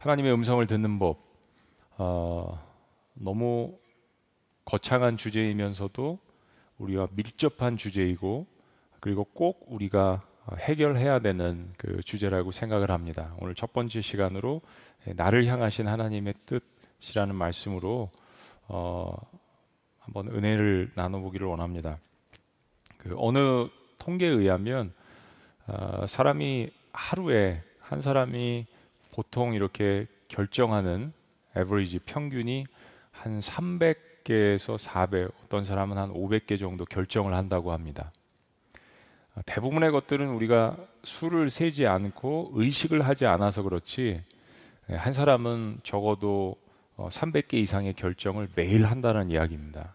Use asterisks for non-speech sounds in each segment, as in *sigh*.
하나님의 음성을 듣는 법 어, 너무 거창한 주제이면서도 우리와 밀접한 주제이고 그리고 꼭 우리가 해결해야 되는 그 주제라고 생각을 합니다. 오늘 첫 번째 시간으로 나를 향하신 하나님의 뜻이라는 말씀으로 어, 한번 은혜를 나눠보기를 원합니다. 그 어느 통계에 의하면 어, 사람이 하루에 한 사람이 보통 이렇게 결정하는 에버리지 평균이 한 300개에서 400, 어떤 사람은 한 500개 정도 결정을 한다고 합니다. 대부분의 것들은 우리가 수를 세지 않고 의식을 하지 않아서 그렇지 한 사람은 적어도 300개 이상의 결정을 매일 한다는 이야기입니다.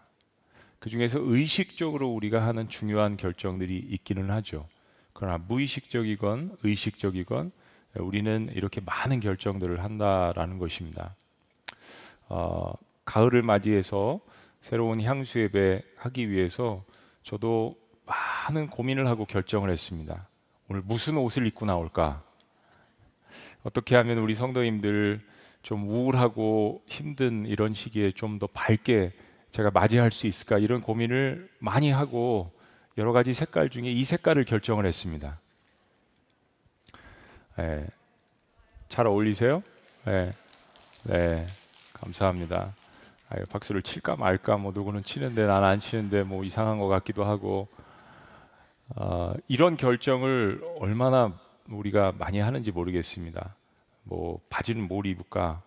그 중에서 의식적으로 우리가 하는 중요한 결정들이 있기는 하죠. 그러나 무의식적이건 의식적이건 우리는 이렇게 많은 결정들을 한다라는 것입니다. 어, 가을을 맞이해서 새로운 향수 예배 하기 위해서 저도 많은 고민을 하고 결정을 했습니다. 오늘 무슨 옷을 입고 나올까? 어떻게 하면 우리 성도님들 좀 우울하고 힘든 이런 시기에 좀 더 밝게 제가 맞이할 수 있을까 이런 고민을 많이 하고 여러 가지 색깔 중에 이 색깔을 결정을 했습니다. 네. 잘 어울리세요? 네. 네. 감사합니다. 아유, 박수를 칠까 말까 뭐 누구는 치는데 난 안 치는데 뭐 이상한 것 같기도 하고 어, 이런 결정을 얼마나 우리가 많이 하는지 모르겠습니다. 뭐 바지는 뭘 입을까?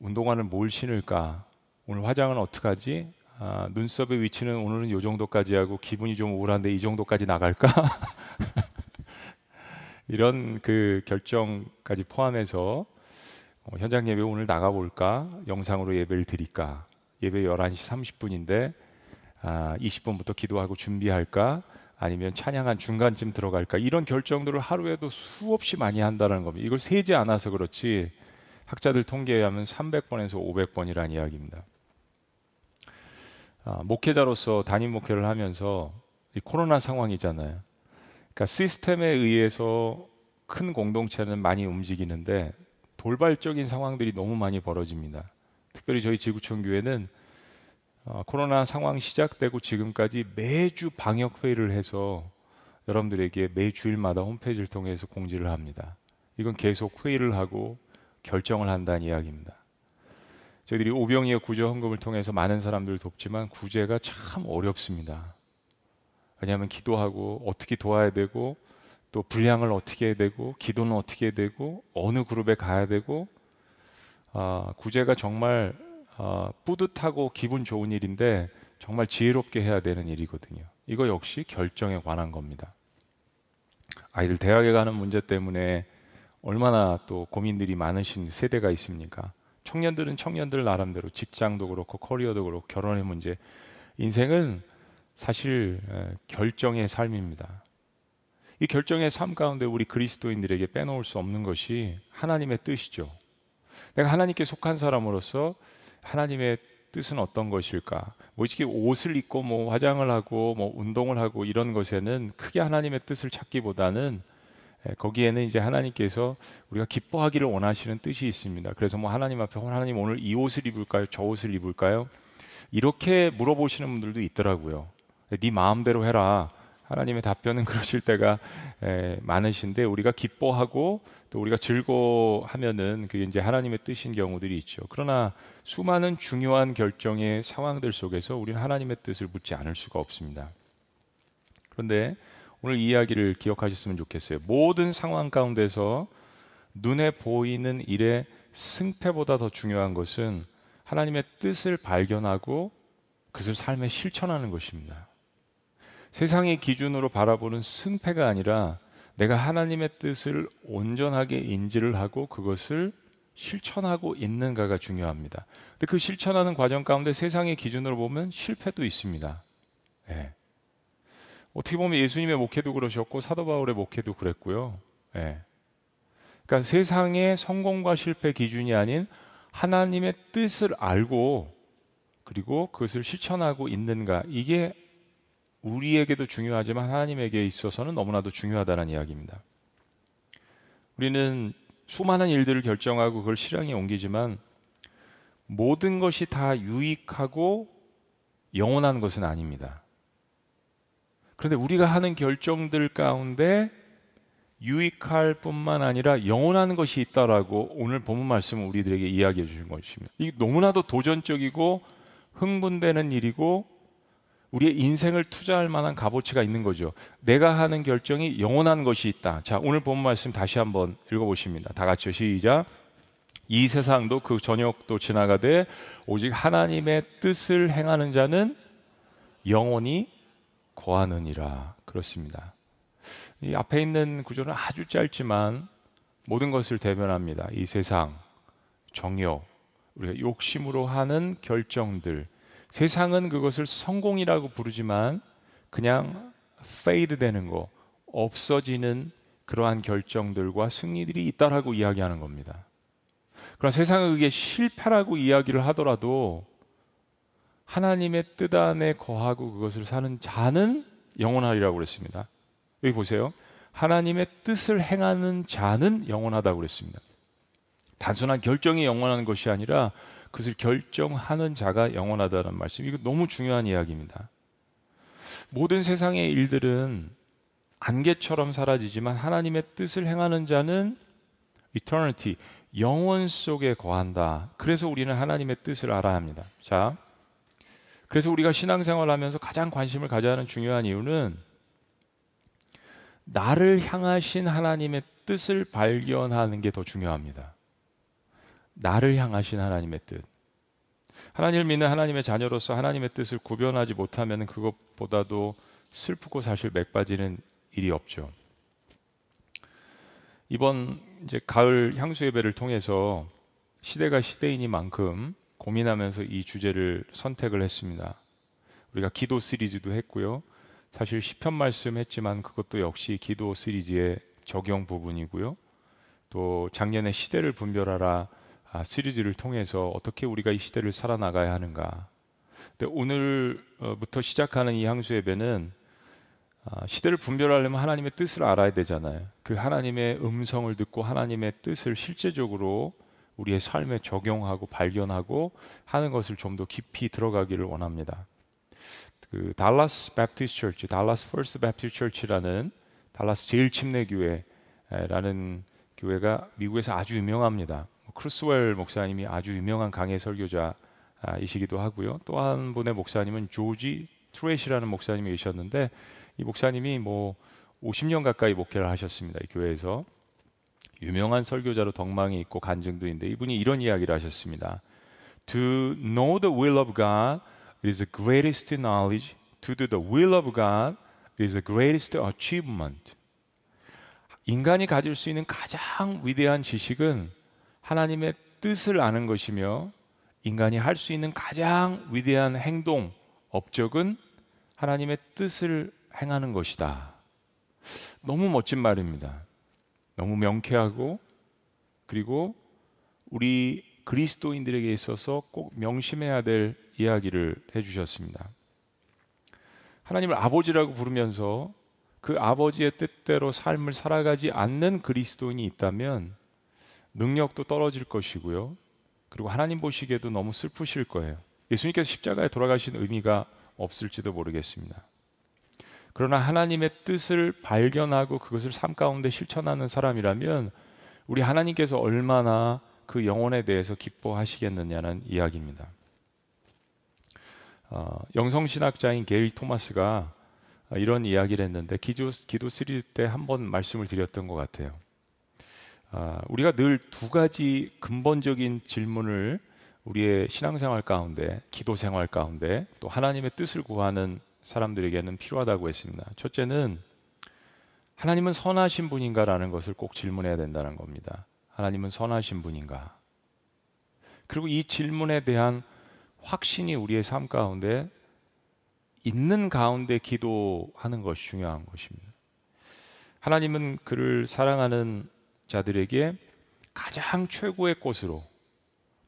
운동화는 뭘 신을까? 오늘 화장은 어떻게 하지? 아, 눈썹의 위치는 오늘은 이 정도까지 하고 기분이 좀 우울한데 이 정도까지 나갈까? *laughs* 이런 그 결정까지 포함해서 어, 현장 예배 오늘 나가볼까? 영상으로 예배를 드릴까? 예배 11시 30분인데 아, 20분부터 기도하고 준비할까? 아니면 찬양한 중간쯤 들어갈까? 이런 결정들을 하루에도 수없이 많이 한다는 겁니다. 이걸 세지 않아서 그렇지 학자들 통계에 하면 300번에서 500번이라는 이야기입니다. 아, 목회자로서 담임 목회를 하면서 코로나 상황이잖아요. 그러니까 시스템에 의해서 큰 공동체는 많이 움직이는데 돌발적인 상황들이 너무 많이 벌어집니다. 특별히 저희 지구촌 교회는 어, 코로나 상황 시작되고 지금까지 매주 방역 회의를 해서 여러분들에게 매 주일마다 홈페이지를 통해서 공지를 합니다. 이건 계속 회의를 하고 결정을 한다는 이야기입니다. 저희들이 오병이어 구조 헌금을 통해서 많은 사람들을 돕지만 구제가 참 어렵습니다. 왜냐하면 기도하고 어떻게 도와야 되고 또 분량을 어떻게 해야 되고 기도는 어떻게 해야 되고 어느 그룹에 가야 되고 아, 구제가 정말 아, 뿌듯하고 기분 좋은 일인데 정말 지혜롭게 해야 되는 일이거든요. 이거 역시 결정에 관한 겁니다. 아이들 대학에 가는 문제 때문에 얼마나 또 고민들이 많으신 세대가 있습니까? 청년들은 청년들 나름대로 직장도 그렇고 커리어도 그렇고 결혼의 문제 인생은 사실 결정의 삶입니다. 이 결정의 삶 가운데 우리 그리스도인들에게 빼놓을 수 없는 것이 하나님의 뜻이죠. 내가 하나님께 속한 사람으로서 하나님의 뜻은 어떤 것일까? 뭐 이렇게 옷을 입고 뭐 화장을 하고 뭐 운동을 하고 이런 것에는 크게 하나님의 뜻을 찾기보다는 거기에는 이제 하나님께서 우리가 기뻐하기를 원하시는 뜻이 있습니다. 그래서 뭐 하나님 앞에 하나님 오늘 이 옷을 입을까요? 저 옷을 입을까요? 이렇게 물어보시는 분들도 있더라고요. 네 마음대로 해라. 하나님의 답변은 *laughs* 그러실 때가 많으신데 우리가 기뻐하고 또 우리가 즐거워하면은 그게 이제 하나님의 뜻인 경우들이 있죠. 그러나 수많은 중요한 결정의 상황들 속에서 우리는 하나님의 뜻을 묻지 않을 수가 없습니다. 그런데 오늘 이야기를 기억하셨으면 좋겠어요. 모든 상황 가운데서 눈에 보이는 일의 승패보다 더 중요한 것은 하나님의 뜻을 발견하고 그것을 삶에 실천하는 것입니다. 세상의 기준으로 바라보는 승패가 아니라 내가 하나님의 뜻을 온전하게 인지를 하고 그것을 실천하고 있는가가 중요합니다. 근데 그 실천하는 과정 가운데 세상의 기준으로 보면 실패도 있습니다. 네. 어떻게 보면 예수님의 목회도 그러셨고 사도 바울의 목회도 그랬고요. 네. 그러니까 세상의 성공과 실패 기준이 아닌 하나님의 뜻을 알고 그리고 그것을 실천하고 있는가 이게 우리에게도 중요하지만 하나님에게 있어서는 너무나도 중요하다는 이야기입니다. 우리는 수많은 일들을 결정하고 그걸 실행에 옮기지만 모든 것이 다 유익하고 영원한 것은 아닙니다. 그런데 우리가 하는 결정들 가운데 유익할 뿐만 아니라 영원한 것이 있다라고 오늘 본문 말씀은 우리들에게 이야기해 주신 것입니다. 이게 너무나도 도전적이고 흥분되는 일이고 우리의 인생을 투자할 만한 값어치가 있는 거죠. 내가 하는 결정이 영원한 것이 있다. 자, 오늘 본문 말씀 다시 한번 읽어 보십니다. 다 같이 시작. 이 세상도 그 정욕도 지나가되 오직 하나님의 뜻을 행하는 자는 영원히 거하느니라. 그렇습니다. 이 앞에 있는 구조는 아주 짧지만 모든 것을 대변합니다. 이 세상, 정욕, 우리가 욕심으로 하는 결정들. 세상은 그것을 성공이라고 부르지만 그냥 fade 되는 거, 없어지는 그러한 결정들과 승리들이 있다라고 이야기하는 겁니다. 그러나 세상은 그게 실패라고 이야기를 하더라도 하나님의 뜻 안에 거하고 그것을 사는 자는 영원하리라고 그랬습니다. 여기 보세요. 하나님의 뜻을 행하는 자는 영원하다고 그랬습니다. 단순한 결정이 영원한 것이 아니라 그것을 결정하는 자가 영원하다는 말씀. 이거 너무 중요한 이야기입니다. 모든 세상의 일들은 안개처럼 사라지지만 하나님의 뜻을 행하는 자는 eternity, 영원 속에 거한다. 그래서 우리는 하나님의 뜻을 알아야 합니다. 자, 그래서 우리가 신앙생활 하면서 가장 관심을 가져야 하는 중요한 이유는 나를 향하신 하나님의 뜻을 발견하는 게 더 중요합니다. 나를 향하신 하나님의 뜻. 하나님을 믿는 하나님의 자녀로서 하나님의 뜻을 구별하지 못하면 그것보다도 슬프고 사실 맥빠지는 일이 없죠. 이번 이제 가을 향수 예배를 통해서 시대가 시대이니만큼 고민하면서 이 주제를 선택을 했습니다. 우리가 기도 시리즈도 했고요. 사실 시편 말씀했지만 그것도 역시 기도 시리즈의 적용 부분이고요. 또 작년에 시대를 분별하라 아, 시리즈를 통해서 어떻게 우리가 이 시대를 살아나가야 하는가. 근데 오늘부터 시작하는 이 향수 예배는 아, 시대를 분별하려면 하나님의 뜻을 알아야 되잖아요. 그 하나님의 음성을 듣고 하나님의 뜻을 실제적으로 우리의 삶에 적용하고 발견하고 하는 것을 좀 더 깊이 들어가기를 원합니다. 그 달라스 Baptist Church, 달라스 First Baptist Church라는 달라스 제일 침례 교회라는 교회가 미국에서 아주 유명합니다. 뭐 크루스웰 목사님이 아주 유명한 강해 설교자이시기도 하고요. 또 한 분의 목사님은 조지 트레이시라는 목사님이 계셨는데 이 목사님이 뭐 50년 가까이 목회를 하셨습니다. 이 교회에서 유명한 설교자로 덕망이 있고 간증도 있는데 이분이 이런 이야기를 하셨습니다. To know the will of God is the greatest knowledge. To do the will of God is the greatest achievement. 인간이 가질 수 있는 가장 위대한 지식은 하나님의 뜻을 아는 것이며 인간이 할 수 있는 가장 위대한 행동, 업적은 하나님의 뜻을 행하는 것이다. 너무 멋진 말입니다. 너무 명쾌하고 그리고 우리 그리스도인들에게 있어서 꼭 명심해야 될 이야기를 해주셨습니다. 하나님을 아버지라고 부르면서 그 아버지의 뜻대로 삶을 살아가지 않는 그리스도인이 있다면 능력도 떨어질 것이고요. 그리고 하나님 보시기에도 너무 슬프실 거예요. 예수님께서 십자가에 돌아가신 의미가 없을지도 모르겠습니다. 그러나 하나님의 뜻을 발견하고 그것을 삶 가운데 실천하는 사람이라면 우리 하나님께서 얼마나 그 영혼에 대해서 기뻐하시겠느냐는 이야기입니다. 어, 영성신학자인 게일 토마스가 이런 이야기를 했는데 기도, 기도 시리즈 때 한 번 말씀을 드렸던 것 같아요. 아, 우리가 늘 두 가지 근본적인 질문을 우리의 신앙생활 가운데, 기도 생활 가운데 또 하나님의 뜻을 구하는 사람들에게는 필요하다고 했습니다. 첫째는 하나님은 선하신 분인가라는 것을 꼭 질문해야 된다는 겁니다. 하나님은 선하신 분인가? 그리고 이 질문에 대한 확신이 우리의 삶 가운데 있는 가운데 기도하는 것이 중요한 것입니다. 하나님은 그를 사랑하는 자들에게 가장 최고의 것으로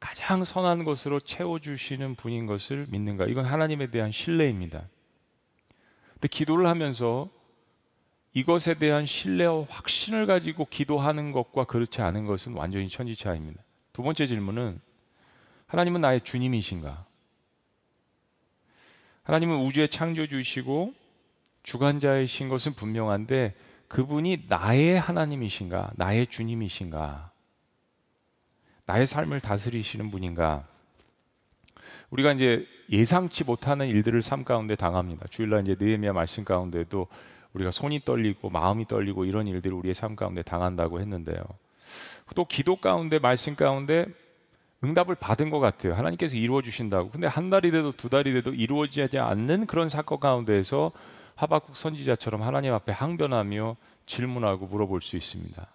가장 선한 것으로 채워주시는 분인 것을 믿는가? 이건 하나님에 대한 신뢰입니다. 근데 기도를 하면서 이것에 대한 신뢰와 확신을 가지고 기도하는 것과 그렇지 않은 것은 완전히 천지차입니다. 두 번째 질문은 하나님은 나의 주님이신가? 하나님은 우주의 창조주이시고 주관자이신 것은 분명한데 그분이 나의 하나님이신가? 나의 주님이신가? 나의 삶을 다스리시는 분인가? 우리가 이제 예상치 못하는 일들을 삶 가운데 당합니다. 주일날 이제 느헤미야 말씀 가운데도 우리가 손이 떨리고 마음이 떨리고 이런 일들을 우리의 삶 가운데 당한다고 했는데요. 또 기도 가운데 말씀 가운데 응답을 받은 것 같아요. 하나님께서 이루어 주신다고. 근데 한 달이 돼도 두 달이 돼도 이루어지지 않는 그런 사건 가운데에서 하박국 선지자처럼 하나님 앞에 항변하며 질문하고 물어볼 수 있습니다.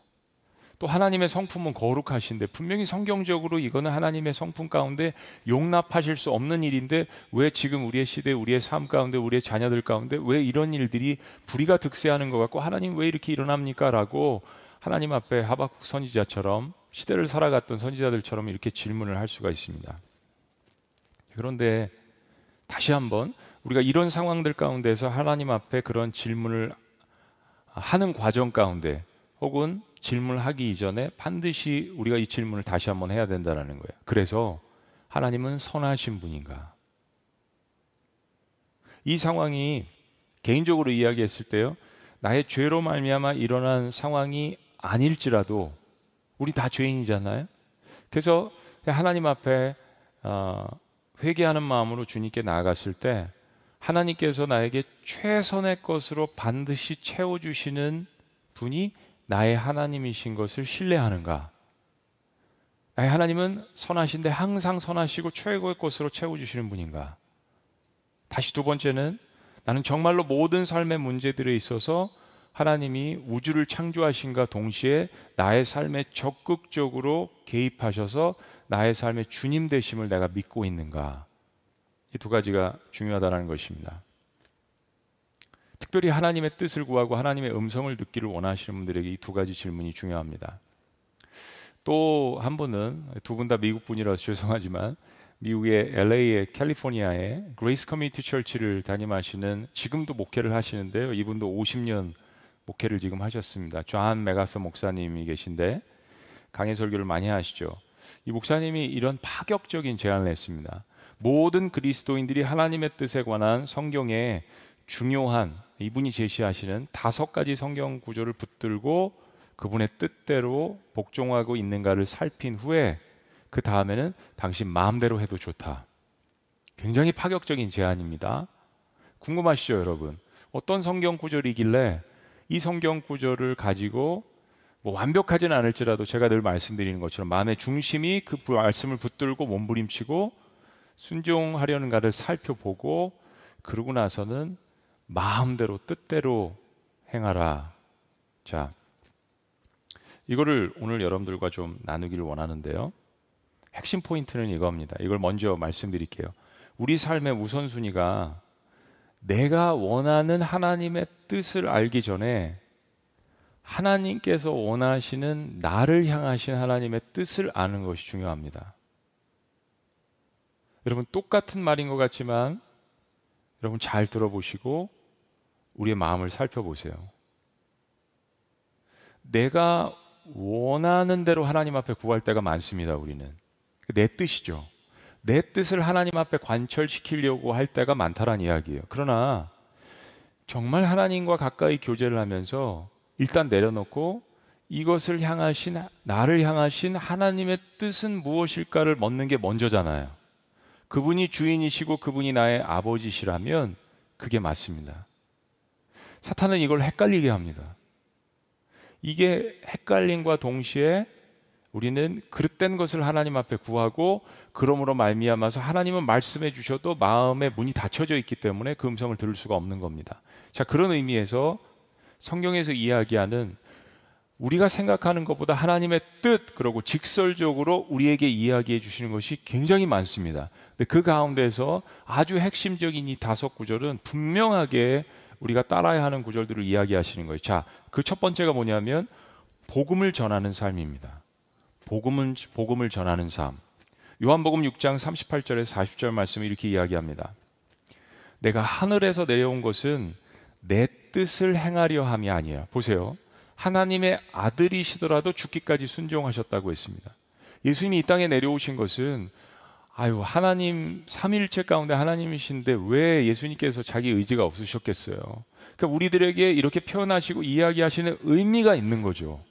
또 하나님의 성품은 거룩하신데 분명히 성경적으로 이거는 하나님의 성품 가운데 용납하실 수 없는 일인데 왜 지금 우리의 시대, 우리의 삶 가운데, 우리의 자녀들 가운데 왜 이런 일들이 불의가 득세하는 것 같고 하나님 왜 이렇게 일어납니까?라고 하나님 앞에 하박국 선지자처럼 시대를 살아갔던 선지자들처럼 이렇게 질문을 할 수가 있습니다. 그런데 다시 한번 우리가 이런 상황들 가운데서 하나님 앞에 그런 질문을 하는 과정 가운데 혹은 질문하기 이전에 반드시 우리가 이 질문을 다시 한번 해야 된다는 거예요. 그래서 하나님은 선하신 분인가? 이 상황이 개인적으로 이야기했을 때요. 나의 죄로 말미암아 일어난 상황이 아닐지라도 우리 다 죄인이잖아요. 그래서 하나님 앞에 어, 회개하는 마음으로 주님께 나아갔을 때 하나님께서 나에게 최선의 것으로 반드시 채워주시는 분이 나의 하나님이신 것을 신뢰하는가? 나의 하나님은 선하신데 항상 선하시고 최고의 것으로 채워주시는 분인가? 다시 두 번째는 나는 정말로 모든 삶의 문제들에 있어서 하나님이 우주를 창조하신가 동시에 나의 삶에 적극적으로 개입하셔서 나의 삶의 주님 되심을 내가 믿고 있는가? 이 두 가지가 중요하다는 것입니다. 특별히 하나님의 뜻을 구하고 하나님의 음성을 듣기를 원하시는 분들에게 이 두 가지 질문이 중요합니다. 또 한 분은 두 분 다 미국 분이라서 *laughs* 죄송하지만 미국의 LA의 캘리포니아의 Grace Community Church를 담임하시는 지금도 목회를 하시는데요. 이분도 50년 목회를 지금 하셨습니다. 존 맥아더 목사님이 계신데 강의 설교를 많이 하시죠. 이 목사님이 이런 파격적인 제안을 했습니다. 모든 그리스도인들이 하나님의 뜻에 관한 성경에 중요한 이분이 제시하시는 다섯 가지 성경 구조를 붙들고 그분의 뜻대로 복종하고 있는가를 살핀 후에 그 다음에는 당신 마음대로 해도 좋다. 굉장히 파격적인 제안입니다. 궁금하시죠, 여러분? 어떤 성경 구절이길래 이 성경 구절을 가지고 뭐 완벽하지는 않을지라도 제가 늘 말씀드리는 것처럼 마음의 중심이 그 말씀을 붙들고 몸부림치고 순종하려는가를 살펴보고 그러고 나서는 마음대로 뜻대로 행하라. 자, 이거를 오늘 여러분들과 좀 나누기를 원하는데요. 핵심 포인트는 이겁니다. 이걸 먼저 말씀드릴게요. 우리 삶의 우선순위가 내가 원하는 하나님의 뜻을 알기 전에 하나님께서 원하시는 나를 향하신 하나님의 뜻을 아는 것이 중요합니다. 여러분 똑같은 말인 것 같지만 여러분 잘 들어보시고 우리의 마음을 살펴보세요. 내가 원하는 대로 하나님 앞에 구할 때가 많습니다, 우리는. 내 뜻이죠. 내 뜻을 하나님 앞에 관철시키려고 할 때가 많다란 이야기예요. 그러나 정말 하나님과 가까이 교제를 하면서 일단 내려놓고 이것을 향하신 나를 향하신 하나님의 뜻은 무엇일까를 묻는 게 먼저잖아요. 그분이 주인이시고 그분이 나의 아버지시라면 그게 맞습니다. 사탄은 이걸 헷갈리게 합니다. 이게 헷갈림과 동시에 우리는 그릇된 것을 하나님 앞에 구하고 그러므로 말미암아서 하나님은 말씀해 주셔도 마음의 문이 닫혀져 있기 때문에 그 음성을 들을 수가 없는 겁니다. 자, 그런 의미에서 성경에서 이야기하는 우리가 생각하는 것보다 하나님의 뜻 그리고 직설적으로 우리에게 이야기해 주시는 것이 굉장히 많습니다. 근데 그 가운데서 아주 핵심적인 이 다섯 구절은 분명하게 우리가 따라야 하는 구절들을 이야기하시는 거예요. 자, 그 첫 번째가 뭐냐면 복음을 전하는 삶입니다. 복음은 복음을 전하는 삶. 요한복음 6장 38절에서 40절 말씀을 이렇게 이야기합니다. 내가 하늘에서 내려온 것은 내 뜻을 행하려 함이 아니라 보세요. 하나님의 아들이시더라도 죽기까지 순종하셨다고 했습니다. 예수님이 이 땅에 내려오신 것은 아유 하나님 삼일체 가운데 하나님이신데 왜 예수님께서 자기 의지가 없으셨겠어요? 그러니까 우리들에게 이렇게 표현하시고 이야기하시는 의미가 있는 거죠.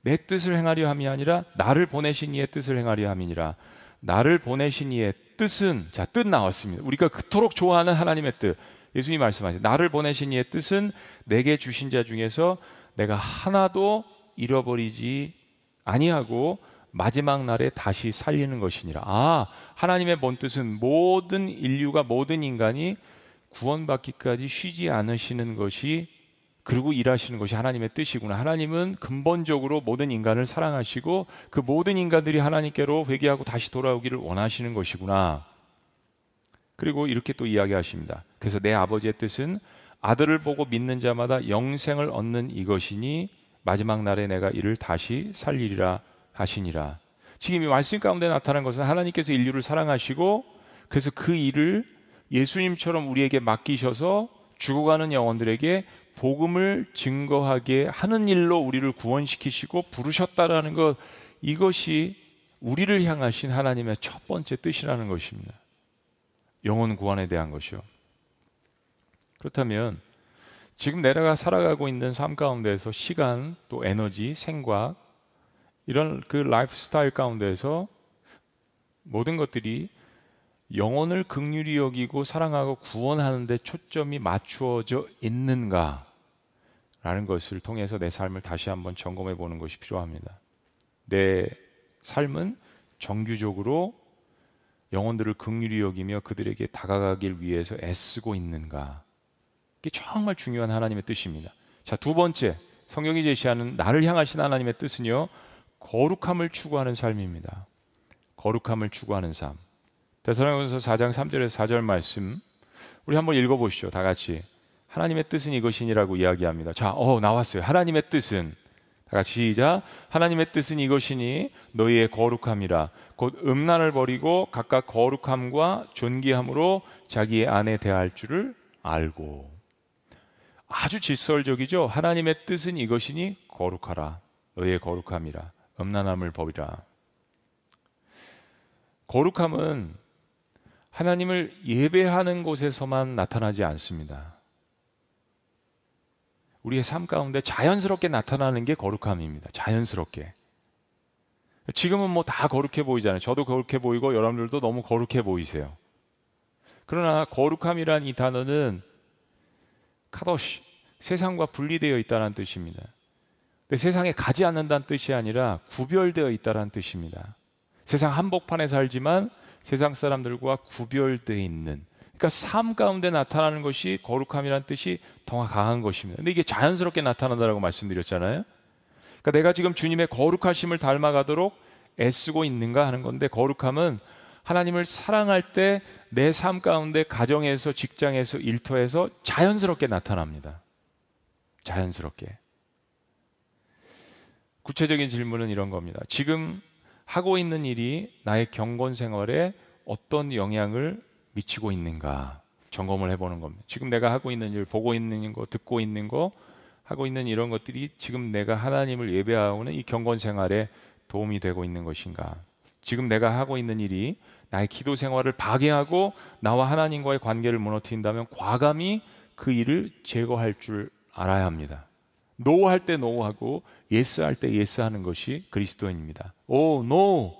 내 뜻을 행하려 함이 아니라 나를 보내신 이의 뜻을 행하려 함이니라. 나를 보내신 이의 뜻은 자 뜻 나왔습니다. 우리가 그토록 좋아하는 하나님의 뜻. 예수님 말씀하신 나를 보내신 이의 뜻은 내게 주신 자 중에서 내가 하나도 잃어버리지 아니하고 마지막 날에 다시 살리는 것이니라. 아, 하나님의 본 뜻은 모든 인류가 모든 인간이 구원받기까지 쉬지 않으시는 것이 그리고 일하시는 것이 하나님의 뜻이구나. 하나님은 근본적으로 모든 인간을 사랑하시고 그 모든 인간들이 하나님께로 회개하고 다시 돌아오기를 원하시는 것이구나. 그리고 이렇게 또 이야기하십니다. 그래서 내 아버지의 뜻은 아들을 보고 믿는 자마다 영생을 얻는 이것이니 마지막 날에 내가 이를 다시 살리리라 하시니라. 지금 이 말씀 가운데 나타난 것은 하나님께서 인류를 사랑하시고 그래서 그 일을 예수님처럼 우리에게 맡기셔서 죽어가는 영혼들에게 복음을 증거하게 하는 일로 우리를 구원시키시고 부르셨다라는 것 이것이 우리를 향하신 하나님의 첫 번째 뜻이라는 것입니다. 영혼 구원에 대한 것이요. 그렇다면 지금 내가 살아가고 있는 삶 가운데에서 시간 또 에너지 생각 이런 그 라이프 스타일 가운데에서 모든 것들이 영혼을 긍휼히 여기고 사랑하고 구원하는 데 초점이 맞추어져 있는가? 라는 것을 통해서 내 삶을 다시 한번 점검해 보는 것이 필요합니다. 내 삶은 정규적으로 영혼들을 극률히 여기며 그들에게 다가가길 위해서 애쓰고 있는가? 이게 정말 중요한 하나님의 뜻입니다. 자, 두 번째, 성경이 제시하는 나를 향하신 하나님의 뜻은요, 거룩함을 추구하는 삶입니다. 거룩함을 추구하는 삶. 대사랑전서 4장 3절에서 4절 말씀 우리 한번 읽어 보시죠. 다 같이. 하나님의 뜻은 이것이니라고 이야기합니다. 자, 어 나왔어요. 하나님의 뜻은 다 같이 시작. 하나님의 뜻은 이것이니 너희의 거룩함이라. 곧 음란을 버리고 각각 거룩함과 존귀함으로 자기의 아내 대할 줄을 알고. 아주 질설적이죠. 하나님의 뜻은 이것이니 거룩하라. 너희의 거룩함이라. 음란함을 버리라. 거룩함은 하나님을 예배하는 곳에서만 나타나지 않습니다. 우리의 삶 가운데 자연스럽게 나타나는 게 거룩함입니다. 자연스럽게. 지금은 뭐 다 거룩해 보이잖아요. 저도 거룩해 보이고 여러분들도 너무 거룩해 보이세요. 그러나 거룩함이란 이 단어는 카도시, 세상과 분리되어 있다는 뜻입니다. 세상에 가지 않는다는 뜻이 아니라 구별되어 있다는 뜻입니다. 세상 한복판에 살지만 세상 사람들과 구별되어 있는 그러니까 삶 가운데 나타나는 것이 거룩함이라는 뜻이 더 강한 것입니다. 근데 이게 자연스럽게 나타난다고 말씀드렸잖아요. 그러니까 내가 지금 주님의 거룩하심을 닮아가도록 애쓰고 있는가 하는 건데 거룩함은 하나님을 사랑할 때 내 삶 가운데 가정에서 직장에서 일터에서 자연스럽게 나타납니다. 자연스럽게. 구체적인 질문은 이런 겁니다. 지금 하고 있는 일이 나의 경건 생활에 어떤 영향을 미치고 있는가 점검을 해보는 겁니다. 지금 내가 하고 있는 일, 보고 있는 거, 듣고 있는 거, 하고 있는 이런 것들이 지금 내가 하나님을 예배하고는 이 경건 생활에 도움이 되고 있는 것인가? 지금 내가 하고 있는 일이 나의 기도 생활을 방해하고 나와 하나님과의 관계를 무너뜨린다면 과감히 그 일을 제거할 줄 알아야 합니다. No할 때 No하고 Yes 할 때 Yes 하는 것이 그리스도인입니다. Oh, no!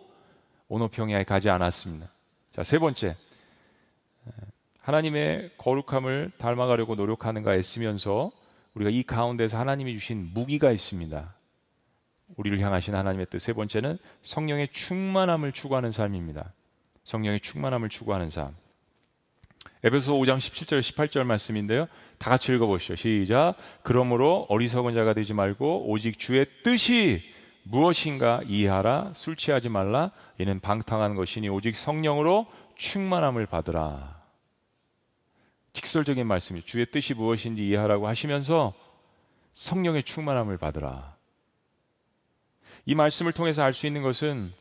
오노평야에 가지 않았습니다. 자, 세 번째. 하나님의 거룩함을 닮아가려고 노력하는가 애쓰면서 우리가 이 가운데서 하나님이 주신 무기가 있습니다. 우리를 향하신 하나님의 뜻. 세 번째는 성령의 충만함을 추구하는 삶입니다. 성령의 충만함을 추구하는 삶. 에베소 5장 17절 18절 말씀인데요. 다 같이 읽어 보시죠. 시작. 그러므로 어리석은 자가 되지 말고 오직 주의 뜻이 무엇인가 이해하라. 술 취하지 말라. 이는 방탕한 것이니 오직 성령으로 충만함을 받으라. 직설적인 말씀이 주의 뜻이 무엇인지 이해하라고 하시면서 성령의 충만함을 받으라. 이 말씀을 통해서 알 수 있는 것은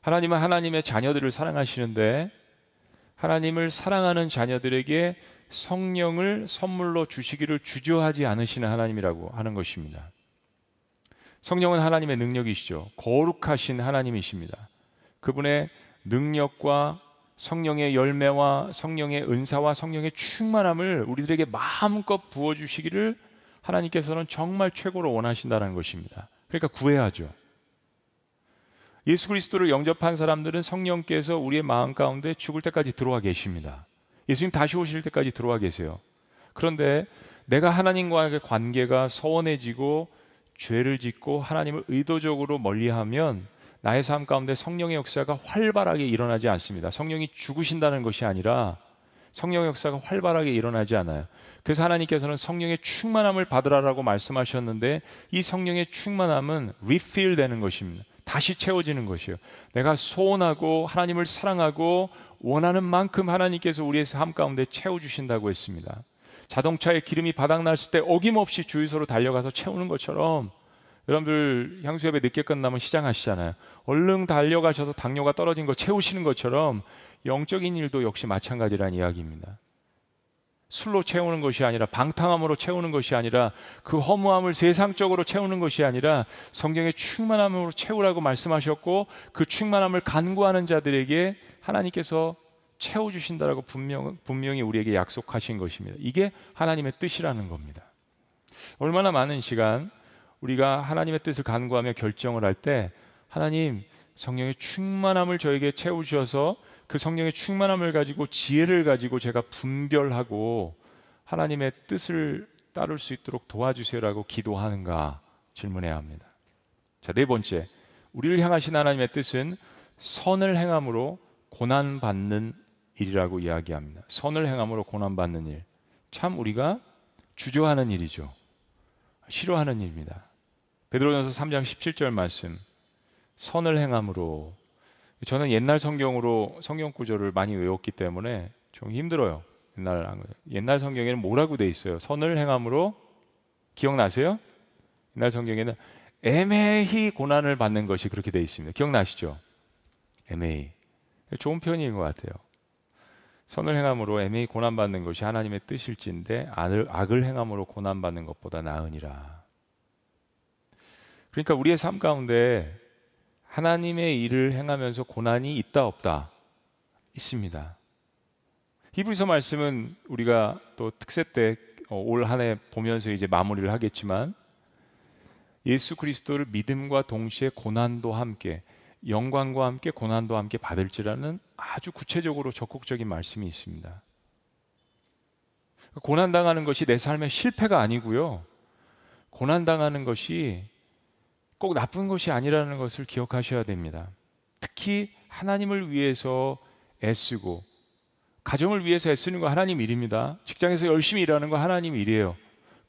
하나님은 하나님의 자녀들을 사랑하시는데 하나님을 사랑하는 자녀들에게 성령을 선물로 주시기를 주저하지 않으시는 하나님이라고 하는 것입니다. 성령은 하나님의 능력이시죠. 거룩하신 하나님이십니다. 그분의 능력과 성령의 열매와 성령의 은사와 성령의 충만함을 우리들에게 마음껏 부어주시기를 하나님께서는 정말 최고로 원하신다는 것입니다. 그러니까 구해야죠. 예수 그리스도를 영접한 사람들은 성령께서 우리의 마음 가운데 죽을 때까지 들어와 계십니다. 예수님 다시 오실 때까지 들어와 계세요. 그런데 내가 하나님과의 관계가 서원해지고 죄를 짓고 하나님을 의도적으로 멀리하면 나의 삶 가운데 성령의 역사가 활발하게 일어나지 않습니다. 성령이 죽으신다는 것이 아니라 성령의 역사가 활발하게 일어나지 않아요. 그래서 하나님께서는 성령의 충만함을 받으라라고 말씀하셨는데 이 성령의 충만함은 리필 되는 것입니다. 다시 채워지는 것이요. 내가 소원하고 하나님을 사랑하고 원하는 만큼 하나님께서 우리의 삶 가운데 채워주신다고 했습니다. 자동차에 기름이 바닥났을 때 어김없이 주유소로 달려가서 채우는 것처럼 여러분들 향수협에 늦게 끝나면 시장 하시잖아요. 얼른 달려가셔서 당뇨가 떨어진 거 채우시는 것처럼 영적인 일도 역시 마찬가지란 이야기입니다. 술로 채우는 것이 아니라 방탕함으로 채우는 것이 아니라 그 허무함을 세상적으로 채우는 것이 아니라 성경의 충만함으로 채우라고 말씀하셨고 그 충만함을 간구하는 자들에게 하나님께서 채워 주신다라고 분명, 분명히 우리에게 약속하신 것입니다. 이게 하나님의 뜻이라는 겁니다. 얼마나 많은 시간 우리가 하나님의 뜻을 간구하며 결정을 할 때 하나님 성령의 충만함을 저에게 채우셔서 그 성령의 충만함을 가지고 지혜를 가지고 제가 분별하고 하나님의 뜻을 따를 수 있도록 도와주세요라고 기도하는가 질문해야 합니다. 자, 네 번째. 우리를 향하신 하나님의 뜻은 선을 행함으로 고난 받는 일이라고 이야기합니다. 선을 행함으로 고난 받는 일. 참 우리가 주저하는 일이죠. 싫어하는 일입니다. 베드로전서 3장 17절 말씀. 선을 행함으로 저는 옛날 성경으로 성경 구절을 많이 외웠기 때문에 좀 힘들어요. 옛날 옛날 성경에는 뭐라고 돼 있어요? 선을 행함으로 기억나세요? 옛날 성경에는 애매히 고난을 받는 것이 그렇게 돼 있습니다. 기억나시죠? 애매히 좋은 표현인 것 같아요. 선을 행함으로 애매히 고난 받는 것이 하나님의 뜻일진데 악을, 악을 행함으로 고난 받는 것보다 나으니라. 그러니까 우리의 삶 가운데 하나님의 일을 행하면서 고난이 있다 없다 있습니다. 히브리서 말씀은 우리가 또 특세 때 올 한해 어, 보면서 이제 마무리를 하겠지만 예수 그리스도를 믿음과 동시에 고난도 함께 영광과 함께 고난도 함께 받을지라는 아주 구체적으로 적극적인 말씀이 있습니다. 고난 당하는 것이 내 삶의 실패가 아니고요. 고난 당하는 것이 꼭 나쁜 것이 아니라는 것을 기억하셔야 됩니다. 특히 하나님을 위해서 애쓰고 가정을 위해서 애쓰는 거 하나님 일입니다. 직장에서 열심히 일하는 거 하나님 일이에요.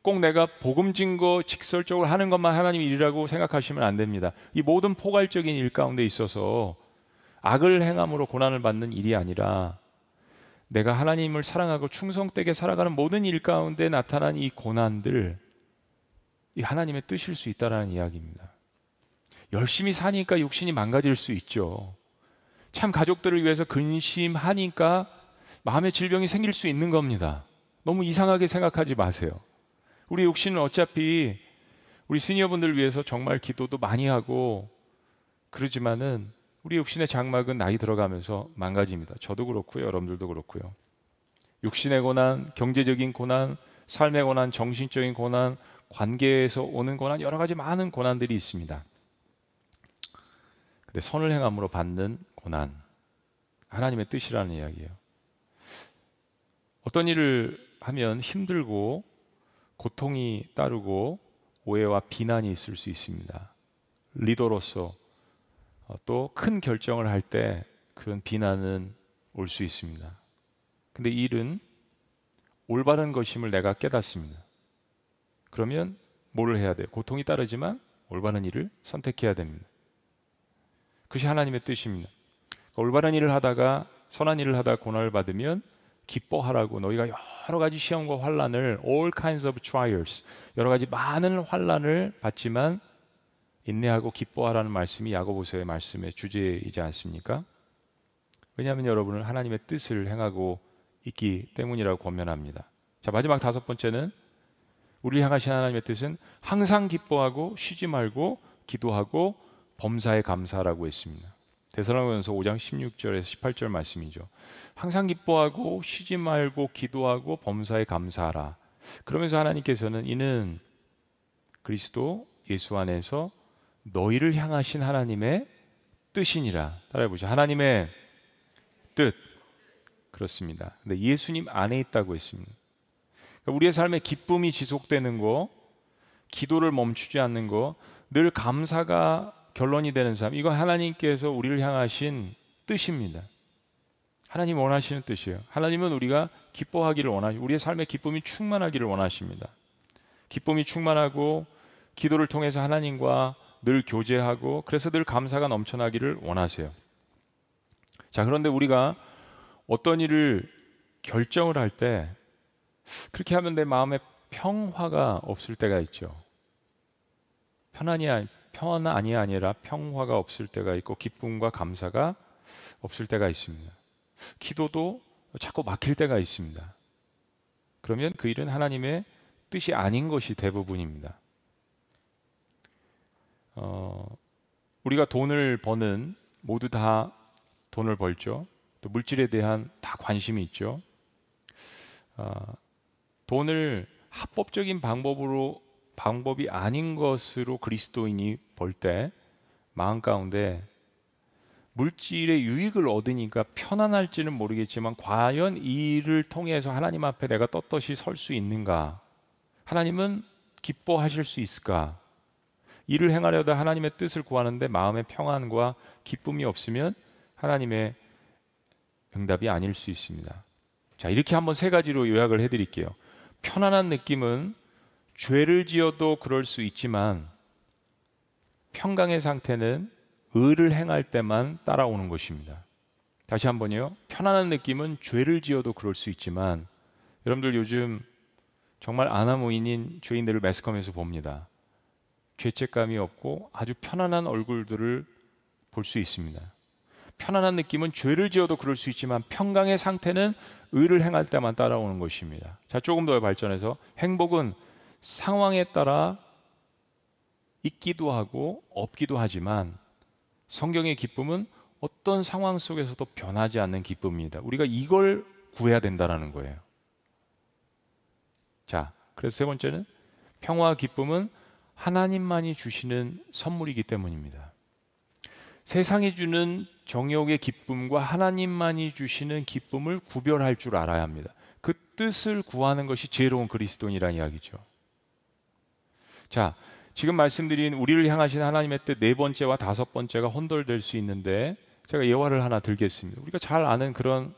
꼭 내가 복음 증거 직설적으로 하는 것만 하나님 일이라고 생각하시면 안 됩니다. 이 모든 포괄적인 일 가운데 있어서 악을 행함으로 고난을 받는 일이 아니라 내가 하나님을 사랑하고 충성되게 살아가는 모든 일 가운데 나타난 이 고난들 이 하나님의 뜻일 수 있다라는 이야기입니다. 열심히 사니까 육신이 망가질 수 있죠. 참 가족들을 위해서 근심하니까 마음의 질병이 생길 수 있는 겁니다. 너무 이상하게 생각하지 마세요. 우리 육신은 어차피 우리 시니어분들 위해서 정말 기도도 많이 하고 그러지만은 우리 육신의 장막은 나이 들어가면서 망가집니다. 저도 그렇고요. 여러분들도 그렇고요. 육신의 고난, 경제적인 고난, 삶의 고난, 정신적인 고난, 관계에서 오는 고난 여러 가지 많은 고난들이 있습니다. 근데 선을 행함으로 받는 고난 하나님의 뜻이라는 이야기예요. 어떤 일을 하면 힘들고 고통이 따르고 오해와 비난이 있을 수 있습니다. 리더로서 어, 또큰 결정을 할 때 그런 비난은 올 수 있습니다. 근데 일은 올바른 것임을 내가 깨닫습니다. 그러면 뭘 해야 돼요? 고통이 따르지만 올바른 일을 선택해야 됩니다. 그것이 하나님의 뜻입니다. 올바른 일을 하다가 선한 일을 하다 고난을 받으면 기뻐하라고 너희가 여러 가지 시험과 환란을 all kinds of trials 여러 가지 많은 환란을 받지만 인내하고 기뻐하라는 말씀이 야고보서의 말씀의 주제이지 않습니까? 왜냐하면 여러분은 하나님의 뜻을 행하고 있기 때문이라고 권면합니다. 자, 마지막 다섯 번째는 우리 향하신 하나님의 뜻은 항상 기뻐하고 쉬지 말고 기도하고 범사에 감사라고 했습니다. 대사로전서 5장 16절에서 18절 말씀이죠. 항상 기뻐하고 쉬지 말고 기도하고 범사에 감사하라. 그러면서 하나님께서는 이는 그리스도 예수 안에서 너희를 향하신 하나님의 뜻이니라. 따라해 보죠. 하나님의 뜻. 그렇습니다. 근데 예수님 안에 있다고 했습니다. 그러니까 우리의 삶에 기쁨이 지속되는 거, 기도를 멈추지 않는 거, 늘 감사가 결론이 되는 삶. 이거 하나님께서 우리를 향하신 뜻입니다. 하나님 원하시는 뜻이에요. 하나님은 우리가 기뻐하기를 원하시, 우리의 삶에 기쁨이 충만하기를 원하십니다. 기쁨이 충만하고 기도를 통해서 하나님과 늘 교제하고 그래서 늘 감사가 넘쳐나기를 원하세요. 자, 그런데 우리가 어떤 일을 결정을 할 때 그렇게 하면 내 마음에 평화가 없을 때가 있죠. 편안이 편안이 아니라 평화가 없을 때가 있고 기쁨과 감사가 없을 때가 있습니다. 기도도 자꾸 막힐 때가 있습니다. 그러면 그 일은 하나님의 뜻이 아닌 것이 대부분입니다. 어, 우리가 돈을 버는 모두 다 돈을 벌죠. 또 물질에 대한 다 관심이 있죠. 어, 돈을 합법적인 방법으로 방법이 아닌 것으로 그리스도인이 벌때 마음 가운데 물질의 유익을 얻으니까 편안할지는 모르겠지만 과연 이 일을 통해서 하나님 앞에 내가 떳떳이 설 수 있는가? 하나님은 기뻐하실 수 있을까? 일을 행하려다 하나님의 뜻을 구하는데 마음의 평안과 기쁨이 없으면 하나님의 응답이 아닐 수 있습니다. 자, 이렇게 한번 세 가지로 요약을 해 드릴게요. 편안한 느낌은 죄를 지어도 그럴 수 있지만 평강의 상태는 의를 행할 때만 따라오는 것입니다. 다시 한번요. 편안한 느낌은 죄를 지어도 그럴 수 있지만 여러분들 요즘 정말 아나무인인 죄인들을 매스컴에서 봅니다. 죄책감이 없고 아주 편안한 얼굴들을 볼 수 있습니다. 편안한 느낌은 죄를 지어도 그럴 수 있지만 평강의 상태는 의를 행할 때만 따라오는 것입니다. 자, 조금 더 발전해서 행복은 상황에 따라 있기도 하고 없기도 하지만 성경의 기쁨은 어떤 상황 속에서도 변하지 않는 기쁨입니다. 우리가 이걸 구해야 된다라는 거예요. 자, 그래서 세 번째는 평화와 기쁨은 하나님만이 주시는 선물이기 때문입니다. 세상이 주는 정욕의 기쁨과 하나님만이 주시는 기쁨을 구별할 줄 알아야 합니다. 그 뜻을 구하는 것이 지혜로운 그리스도인이라는 이야기죠. 자, 지금 말씀드린 우리를 향하신 하나님의 뜻 네 번째와 다섯 번째가 혼돌될 수 있는데 제가 예화를 하나 들겠습니다. 우리가 잘 아는 그런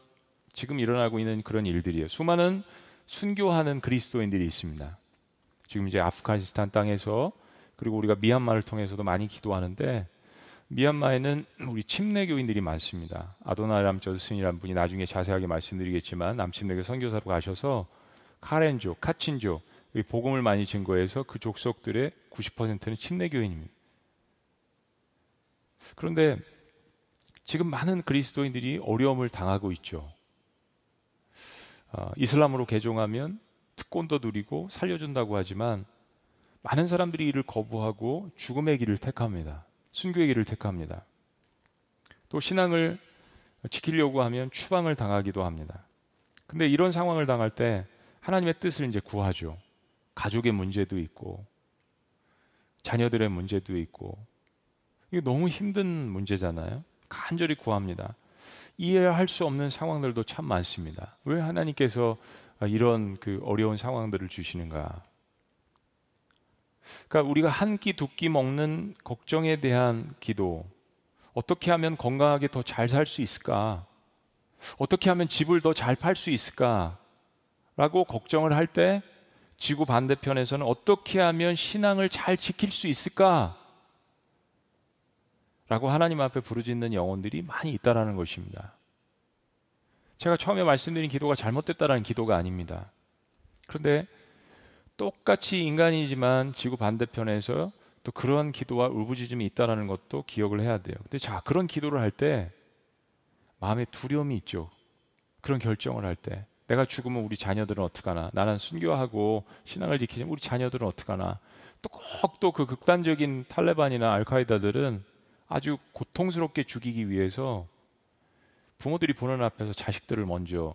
지금 일어나고 있는 그런 일들이에요. 수많은 순교하는 그리스도인들이 있습니다. 지금 이제 아프가니스탄 땅에서 그리고 우리가 미얀마를 통해서도 많이 기도하는데 미얀마에는 우리 침례교인들이 많습니다. 아도나람 저스슨이라는 분이 나중에 자세하게 말씀드리겠지만 남침례교 선교사로 가셔서 카렌조, 카친조 복음을 많이 증거해서 그 족속들의 90%는 침례교인입니다. 그런데 지금 많은 그리스도인들이 어려움을 당하고 있죠. 어, 이슬람으로 개종하면 특권도 누리고 살려준다고 하지만 많은 사람들이 이를 거부하고 죽음의 길을 택합니다. 순교의 길을 택합니다. 또 신앙을 지키려고 하면 추방을 당하기도 합니다. 근데 이런 상황을 당할 때 하나님의 뜻을 이제 구하죠. 가족의 문제도 있고 자녀들의 문제도 있고 이게 너무 힘든 문제잖아요. 간절히 구합니다. 이해할 수 없는 상황들도 참 많습니다. 왜 하나님께서 이런 그 어려운 상황들을 주시는가? 그러니까 우리가 한 끼 두 끼 먹는 걱정에 대한 기도, 어떻게 하면 건강하게 더 잘 살 수 있을까? 어떻게 하면 집을 더 잘 팔 수 있을까? 라고 걱정을 할 때 지구 반대편에서는 어떻게 하면 신앙을 잘 지킬 수 있을까? 라고 하나님 앞에 부르짖는 영혼들이 많이 있다라는 것입니다. 제가 처음에 말씀드린 기도가 잘못됐다라는 기도가 아닙니다. 그런데 똑같이 인간이지만 지구 반대편에서 또 그런 기도와 울부짖음이 있다라는 것도 기억을 해야 돼요. 근데 자, 그런 기도를 할 때 마음에 두려움이 있죠. 그런 결정을 할 때. 내가 죽으면 우리 자녀들은 어떡하나? 나는 순교하고 신앙을 지키지만 우리 자녀들은 어떡하나? 또 꼭 또 그 극단적인 탈레반이나 알카이다들은 아주 고통스럽게 죽이기 위해서 부모들이 보는 앞에서 자식들을 먼저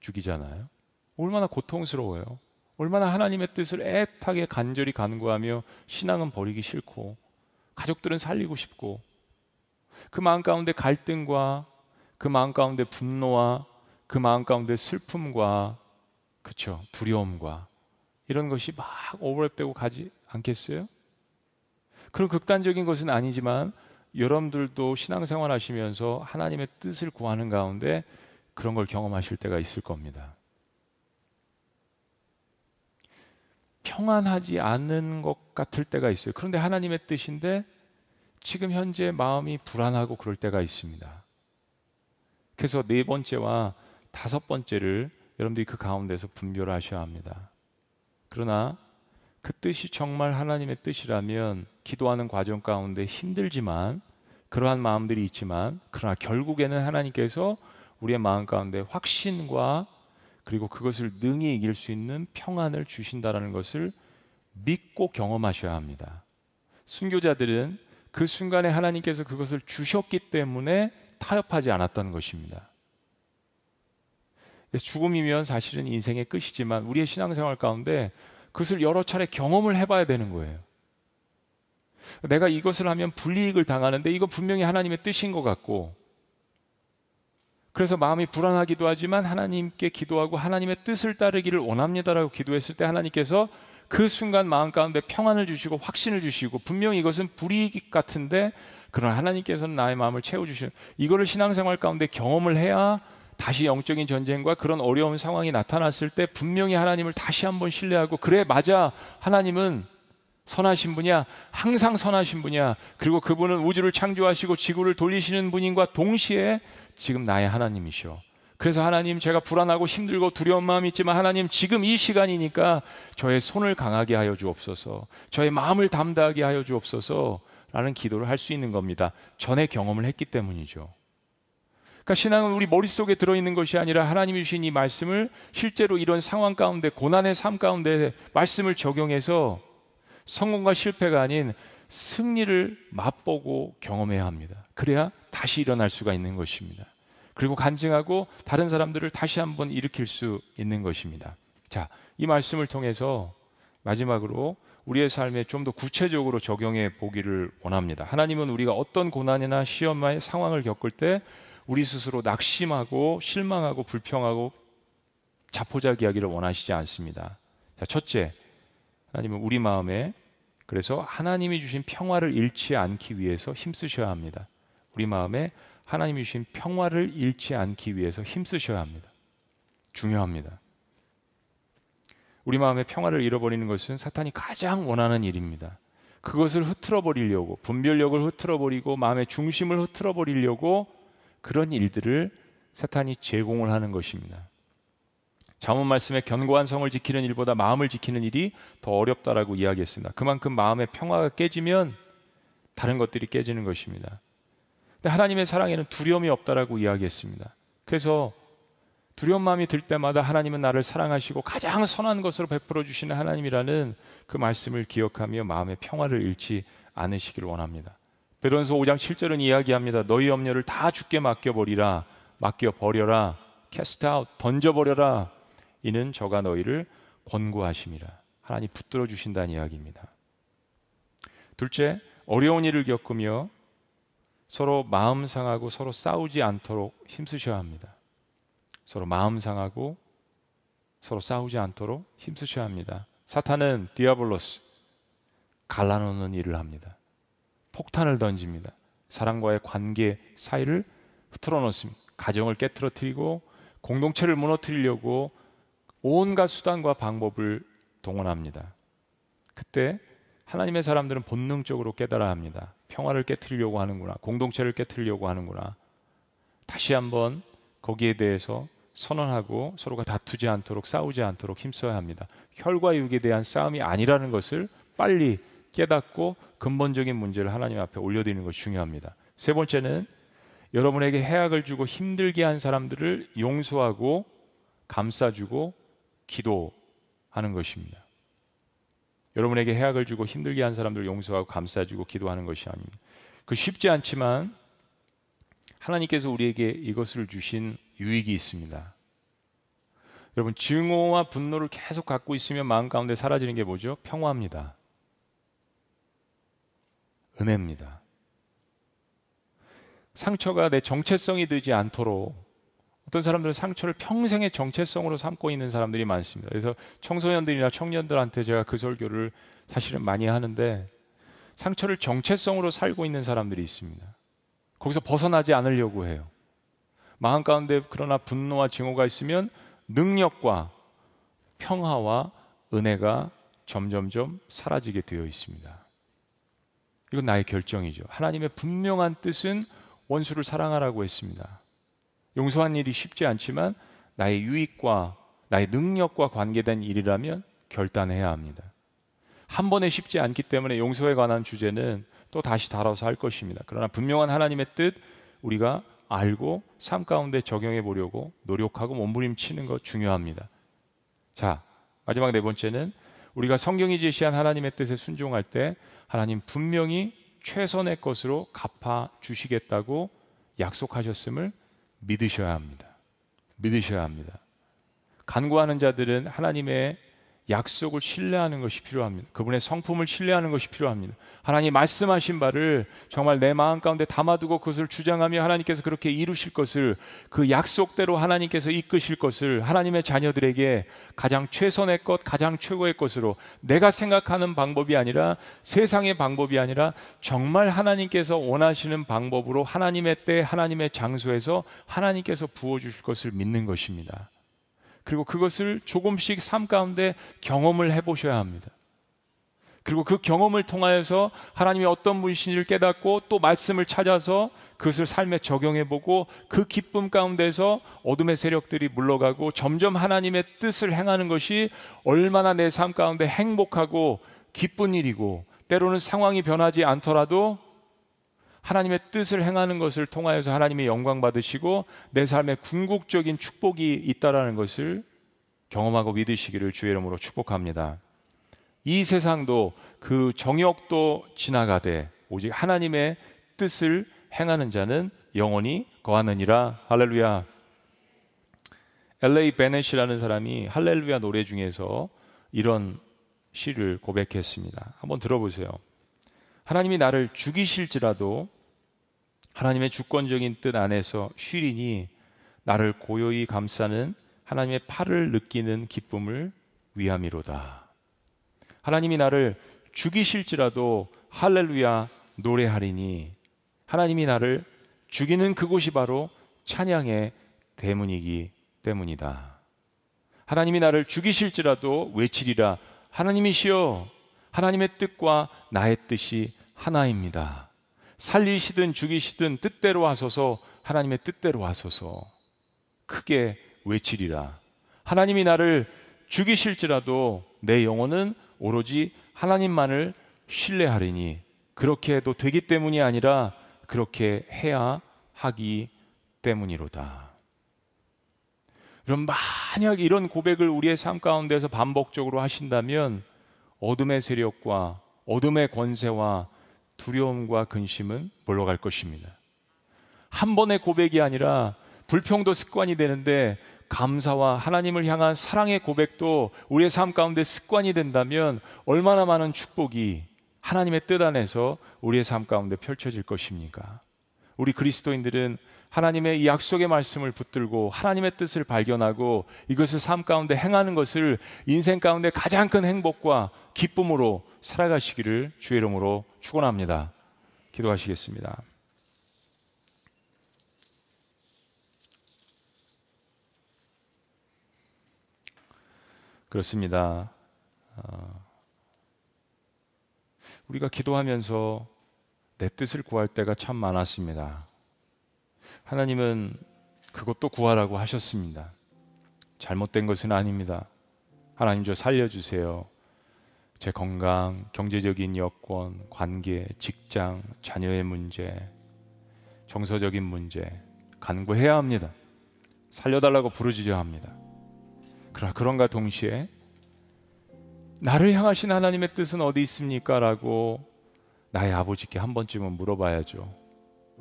죽이잖아요. 얼마나 고통스러워요. 얼마나 하나님의 뜻을 애타게 간절히 간구하며 신앙은 버리기 싫고 가족들은 살리고 싶고 그 마음 가운데 갈등과 그 마음 가운데 분노와 그 마음 가운데 슬픔과 그쵸 두려움과 이런 것이 막 오버랩되고 가지 않겠어요? 그런 극단적인 것은 아니지만 여러분들도 신앙생활 하시면서 하나님의 뜻을 구하는 가운데 그런 걸 경험하실 때가 있을 겁니다. 평안하지 않은 것 같을 때가 있어요. 그런데 하나님의 뜻인데 지금 현재 마음이 불안하고 그럴 때가 있습니다. 그래서 네 번째와 다섯 번째를 여러분들이 그 가운데서 분별하셔야 합니다. 그러나 그 뜻이 정말 하나님의 뜻이라면 기도하는 과정 가운데 힘들지만 그러한 마음들이 있지만 그러나 결국에는 하나님께서 우리의 마음 가운데 확신과 그리고 그것을 능히 이길 수 있는 평안을 주신다라는 것을 믿고 경험하셔야 합니다. 순교자들은 그 순간에 하나님께서 그것을 주셨기 때문에 타협하지 않았던 것입니다. 죽음이면 사실은 인생의 끝이지만 우리의 신앙생활 가운데 그것을 여러 차례 경험을 해봐야 되는 거예요. 내가 이것을 하면 불이익을 당하는데 이거 분명히 하나님의 뜻인 것 같고 그래서 마음이 불안하기도 하지만 하나님께 기도하고 하나님의 뜻을 따르기를 원합니다라고 기도했을 때 하나님께서 그 순간 마음 가운데 평안을 주시고 확신을 주시고 분명히 이것은 불이익 같은데 그러나 하나님께서는 나의 마음을 채워주시는 이거를 신앙생활 가운데 경험을 해야 다시 영적인 전쟁과 그런 어려운 상황이 나타났을 때 분명히 하나님을 다시 한번 신뢰하고 그래 맞아. 하나님은 선하신 분이야. 항상 선하신 분이야. 그리고 그분은 우주를 창조하시고 지구를 돌리시는 분인과 동시에 지금 나의 하나님이시오 그래서 하나님 제가 불안하고 힘들고 두려운 마음이 있지만 하나님 지금 이 시간이니까 저의 손을 강하게 하여 주옵소서. 저의 마음을 담대하게 하여 주옵소서. 라는 기도를 할 수 있는 겁니다. 전에 경험을 했기 때문이죠 그러니까 신앙은 우리 머릿속에 들어있는 것이 아니라 하나님이 주신 이 말씀을 실제로 이런 상황 가운데 고난의 삶 가운데 말씀을 적용해서 성공과 실패가 아닌 승리를 맛보고 경험해야 합니다. 그래야 다시 일어날 수가 있는 것입니다. 그리고 간증하고 다른 사람들을 다시 한번 일으킬 수 있는 것입니다. 자, 이 말씀을 통해서 마지막으로 우리의 삶에 좀 더 구체적으로 적용해 보기를 원합니다. 하나님은 우리가 어떤 고난이나 시험의 상황을 겪을 때 우리 스스로 낙심하고 실망하고 불평하고 자포자기하기를 원하시지 않습니다. 자, 첫째, 하나님은 우리 마음에 그래서 하나님이 주신 평화를 잃지 않기 위해서 힘쓰셔야 합니다. 우리 마음에 하나님이 주신 평화를 잃지 않기 위해서 힘쓰셔야 합니다. 중요합니다. 우리 마음의 평화를 잃어버리는 것은 사탄이 가장 원하는 일입니다. 그것을 흐트러 버리려고 분별력을 흐트러 버리고 마음의 중심을 흐트러 버리려고 그런 일들을 사탄이 제공을 하는 것입니다. 자문 말씀에 견고한 성을 지키는 일보다 마음을 지키는 일이 더 어렵다라고 이야기했습니다. 그만큼 마음의 평화가 깨지면 다른 것들이 깨지는 것입니다. 근데 하나님의 사랑에는 두려움이 없다라고 이야기했습니다. 그래서 두려운 마음이 들 때마다 하나님은 나를 사랑하시고 가장 선한 것으로 베풀어 주시는 하나님이라는 그 말씀을 기억하며 마음의 평화를 잃지 않으시기를 원합니다. 베드로전서 5장 7절은 이야기합니다. 너희 염려를 다 주께 맡겨 버리라. 맡겨 버려라. Cast out 던져 버려라. 이는 저가 너희를 권고하심이라. 하나님 붙들어 주신다는 이야기입니다. 둘째, 어려운 일을 겪으며 서로 마음 상하고 서로 싸우지 않도록 힘쓰셔야 합니다. 서로 마음 상하고 서로 싸우지 않도록 힘쓰셔야 합니다. 사탄은 διάβολος 갈라놓는 일을 합니다. 폭탄을 던집니다. 사랑과의 관계 사이를 흐트러 놓습니다. 가정을 깨뜨려뜨리고 공동체를 무너뜨리려고 온갖 수단과 방법을 동원합니다. 그때 하나님의 사람들은 본능적으로 깨달아 합니다. 평화를 깨뜨리려고 하는구나. 공동체를 깨뜨리려고 하는구나. 다시 한번 거기에 대해서 선언하고 서로가 다투지 않도록 싸우지 않도록 힘써야 합니다. 혈과 육에 대한 싸움이 아니라는 것을 빨리 깨닫고 근본적인 문제를 하나님 앞에 올려드리는 것이 중요합니다. 세 번째는 여러분에게 해악을 주고 힘들게 한 사람들을 용서하고 감싸주고 기도하는 것입니다. 여러분에게 해악을 주고 힘들게 한 사람들 용서하고 감싸주고 기도하는 것이 아닙니다. 그 쉽지 않지만 하나님께서 우리에게 이것을 주신 유익이 있습니다. 여러분 증오와 분노를 계속 갖고 있으면 마음 가운데 사라지는 게 뭐죠? 평화입니다. 은혜입니다. 상처가 내 정체성이 되지 않도록 어떤 사람들은 상처를 평생의 정체성으로 삼고 있는 사람들이 많습니다. 그래서 청소년들이나 청년들한테 제가 그 설교를 사실은 많이 하는데 상처를 정체성으로 살고 있는 사람들이 있습니다. 거기서 벗어나지 않으려고 해요. 마음 가운데 그러나 분노와 증오가 있으면 능력과 평화와 은혜가 점점점 사라지게 되어 있습니다. 이건 나의 결정이죠. 하나님의 분명한 뜻은 원수를 사랑하라고 했습니다. 용서한 일이 쉽지 않지만 나의 유익과 나의 능력과 관계된 일이라면 결단해야 합니다. 한 번에 쉽지 않기 때문에 용서에 관한 주제는 또 다시 다뤄서 할 것입니다. 그러나 분명한 하나님의 뜻 우리가 알고 삶 가운데 적용해 보려고 노력하고 몸부림치는 것 중요합니다. 자, 마지막 네 번째는 우리가 성경이 제시한 하나님의 뜻에 순종할 때 하나님 분명히 최선의 것으로 갚아 주시겠다고 약속하셨음을 믿으셔야 합니다. 믿으셔야 합니다. 간구하는 자들은 하나님의 약속을 신뢰하는 것이 필요합니다. 그분의 성품을 신뢰하는 것이 필요합니다. 하나님 말씀하신 바를 정말 내 마음 가운데 담아두고 그것을 주장하며 하나님께서 그렇게 이루실 것을 그 약속대로 하나님께서 이끄실 것을 하나님의 자녀들에게 가장 최선의 것, 가장 최고의 것으로 내가 생각하는 방법이 아니라 세상의 방법이 아니라 정말 하나님께서 원하시는 방법으로 하나님의 때, 하나님의 장소에서 하나님께서 부어주실 것을 믿는 것입니다. 그리고 그것을 조금씩 삶 가운데 경험을 해보셔야 합니다. 그리고 그 경험을 통하여서 하나님이 어떤 분이신지를 깨닫고 또 말씀을 찾아서 그것을 삶에 적용해보고 그 기쁨 가운데서 어둠의 세력들이 물러가고 점점 하나님의 뜻을 행하는 것이 얼마나 내 삶 가운데 행복하고 기쁜 일이고 때로는 상황이 변하지 않더라도 하나님의 뜻을 행하는 것을 통하여서 하나님의 영광 받으시고 내 삶에 궁극적인 축복이 있다라는 것을 경험하고 믿으시기를 주의 이름으로 축복합니다. 이 세상도 그 정욕도 지나가되 오직 하나님의 뜻을 행하는 자는 영원히 거하느니라. 할렐루야. 엘레이 베넷이라는 사람이 할렐루야 노래 중에서 이런 시를 고백했습니다. 한번 들어보세요. 하나님이 나를 죽이실지라도 하나님의 주권적인 뜻 안에서 쉬리니 나를 고요히 감싸는 하나님의 팔을 느끼는 기쁨을 위함이로다. 하나님이 나를 죽이실지라도 할렐루야 노래하리니 하나님이 나를 죽이는 그곳이 바로 찬양의 대문이기 때문이다. 하나님이 나를 죽이실지라도 외치리라 하나님이시여 하나님의 뜻과 나의 뜻이 하나입니다. 살리시든 죽이시든 뜻대로 하소서 하나님의 뜻대로 하소서 크게 외치리라 하나님이 나를 죽이실지라도 내 영혼은 오로지 하나님만을 신뢰하리니 그렇게 해도 되기 때문이 아니라 그렇게 해야 하기 때문이로다. 그럼 만약 이런 고백을 우리의 삶 가운데서 반복적으로 하신다면 어둠의 세력과 어둠의 권세와 두려움과 근심은 물러갈 것입니다. 한 번의 고백이 아니라 불평도 습관이 되는데 감사와 하나님을 향한 사랑의 고백도 우리의 삶 가운데 습관이 된다면 얼마나 많은 축복이 하나님의 뜻 안에서 우리의 삶 가운데 펼쳐질 것입니까? 우리 그리스도인들은 하나님의 이 약속의 말씀을 붙들고 하나님의 뜻을 발견하고 이것을 삶 가운데 행하는 것을 인생 가운데 가장 큰 행복과 기쁨으로 살아가시기를 주의 이름으로 축원합니다. 기도하시겠습니다. 그렇습니다. 어, 우리가 기도하면서 내 뜻을 구할 때가 참 많았습니다. 하나님은 그것도 구하라고 하셨습니다. 잘못된 것은 아닙니다. 하나님 저 살려주세요. 제 건강, 경제적인 여건, 관계, 직장, 자녀의 문제, 정서적인 문제 간구해야 합니다. 살려달라고 부르짖어야 합니다. 그러나 그런가 동시에 나를 향하신 하나님의 뜻은 어디 있습니까? 라고 나의 아버지께 한 번쯤은 물어봐야죠.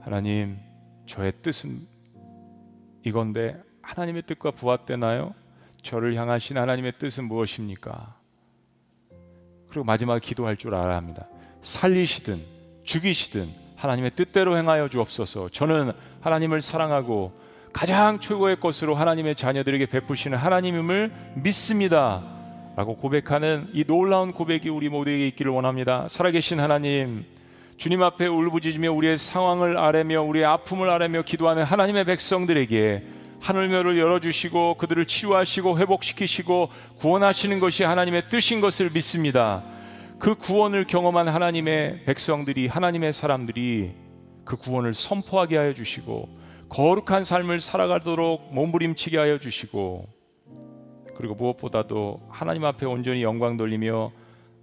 하나님, 저의 뜻은 이건데 하나님의 뜻과 부합되나요? 저를 향하신 하나님의 뜻은 무엇입니까? 그리고 마지막 기도할 줄 알아야 합니다. 살리시든 죽이시든 하나님의 뜻대로 행하여 주옵소서. 저는 하나님을 사랑하고 가장 최고의 것으로 하나님의 자녀들에게 베푸시는 하나님임을 믿습니다. 라고 고백하는 이 놀라운 고백이 우리 모두에게 있기를 원합니다. 살아계신 하나님, 주님 앞에 울부짖으며 우리의 상황을 아뢰며 우리의 아픔을 아뢰며 기도하는 하나님의 백성들에게 하늘면을 열어주시고 그들을 치유하시고 회복시키시고 구원하시는 것이 하나님의 뜻인 것을 믿습니다. 그 구원을 경험한 하나님의 백성들이 하나님의 사람들이 그 구원을 선포하게 하여 주시고 거룩한 삶을 살아가도록 몸부림치게 하여 주시고 그리고 무엇보다도 하나님 앞에 온전히 영광 돌리며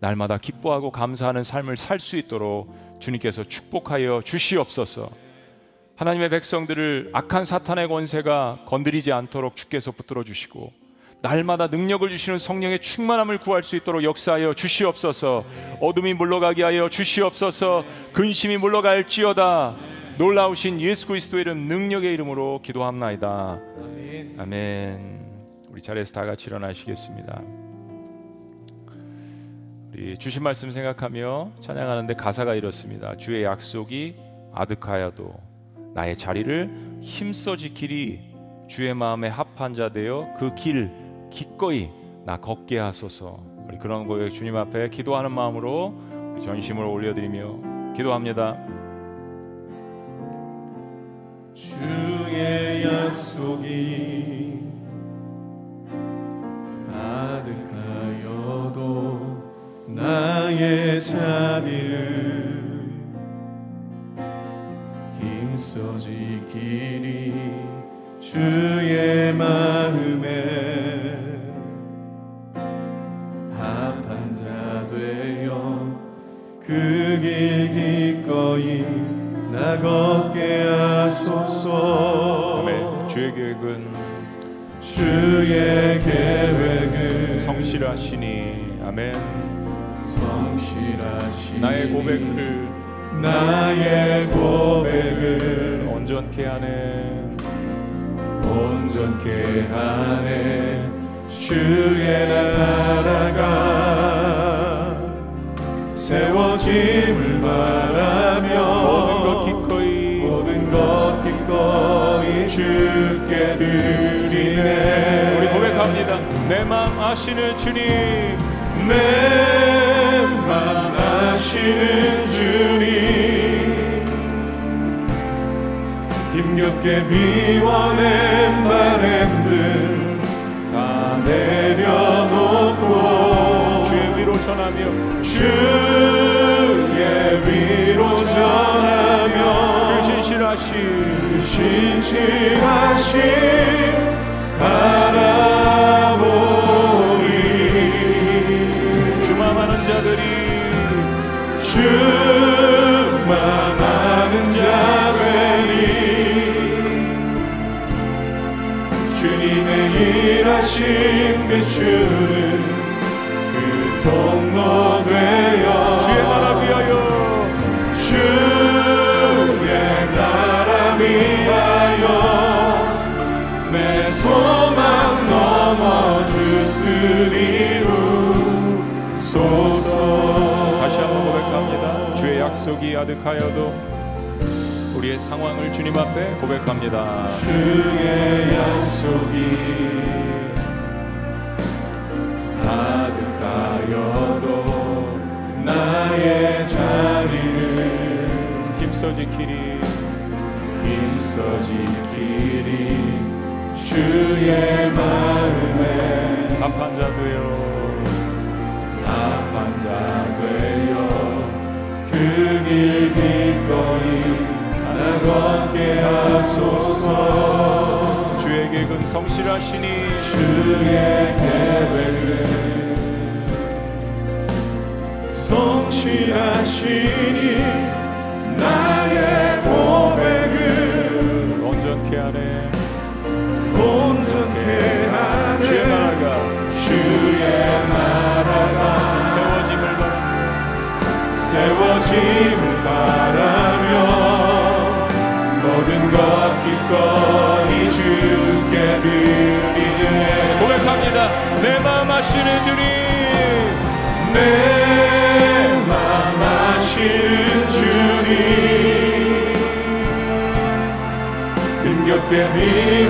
날마다 기뻐하고 감사하는 삶을 살 수 있도록 주님께서 축복하여 주시옵소서. 하나님의 백성들을 악한 사탄의 권세가 건드리지 않도록 주께서 붙들어 주시고 날마다 능력을 주시는 성령의 충만함을 구할 수 있도록 역사하여 주시옵소서. 어둠이 물러가게 하여 주시옵소서. 근심이 물러갈지어다. 놀라우신 예수 그리스도의 이름 능력의 이름으로 기도합나이다. 아멘. 아멘. 우리 자리에서 다 같이 일어나시겠습니다. 우리 주신 말씀 생각하며 찬양하는데 가사가 이렇습니다. 주의 약속이 아득하여도 나의 자리를 힘써 지키리 주의 마음에 합한 자 되어 그 길 기꺼이 나 걷게 하소서. 우리 그런 고백 주님 앞에 기도하는 마음으로 전심을 올려드리며 기도합니다. 주의 약속이 나의 자비를 힘써 지키리 주의 마음에 합한 자 되어 그 길 기꺼이 나 걷게 하소서 아멘. 주의 계획은 주의 계획은 성실하시니 아멘. 성실하시 나의 고백을 나의 고백을 온전케 하네. 온전케 하네 주의 나라가 세워짐을 바라며 모든 것 기꺼이 모든 것 기꺼이 주께 드리네 우리 고백합니다. 내 마음 아시는 주님. 내 맘 아시는 주님. 힘겹게 비워낸 바램들 다 내려놓고 주의 위로 전하며 주의 위로 전하며 그 신실하신 신실하신 비추는 그 통로 되어 주의 나라 위하여 주의 나라 위하여 내 소망 넘어 주 뜻 이루 소서 다시 한번 고백합니다. 주의 약속이 아득하여도 우리의 상황을 주님 앞에 고백합니다. 주의 약속이 아득하여도 나의 자리를 힘써 지키리 힘써 지키리. 주의 마음에 합한 자 되어 합한 자 되어 그 길 기꺼이 나 걷게 하소서 계획은 성실하시니. 주의 계획은 성실하시니 나의 고백을 온전케 하네. 온전케 힘겹게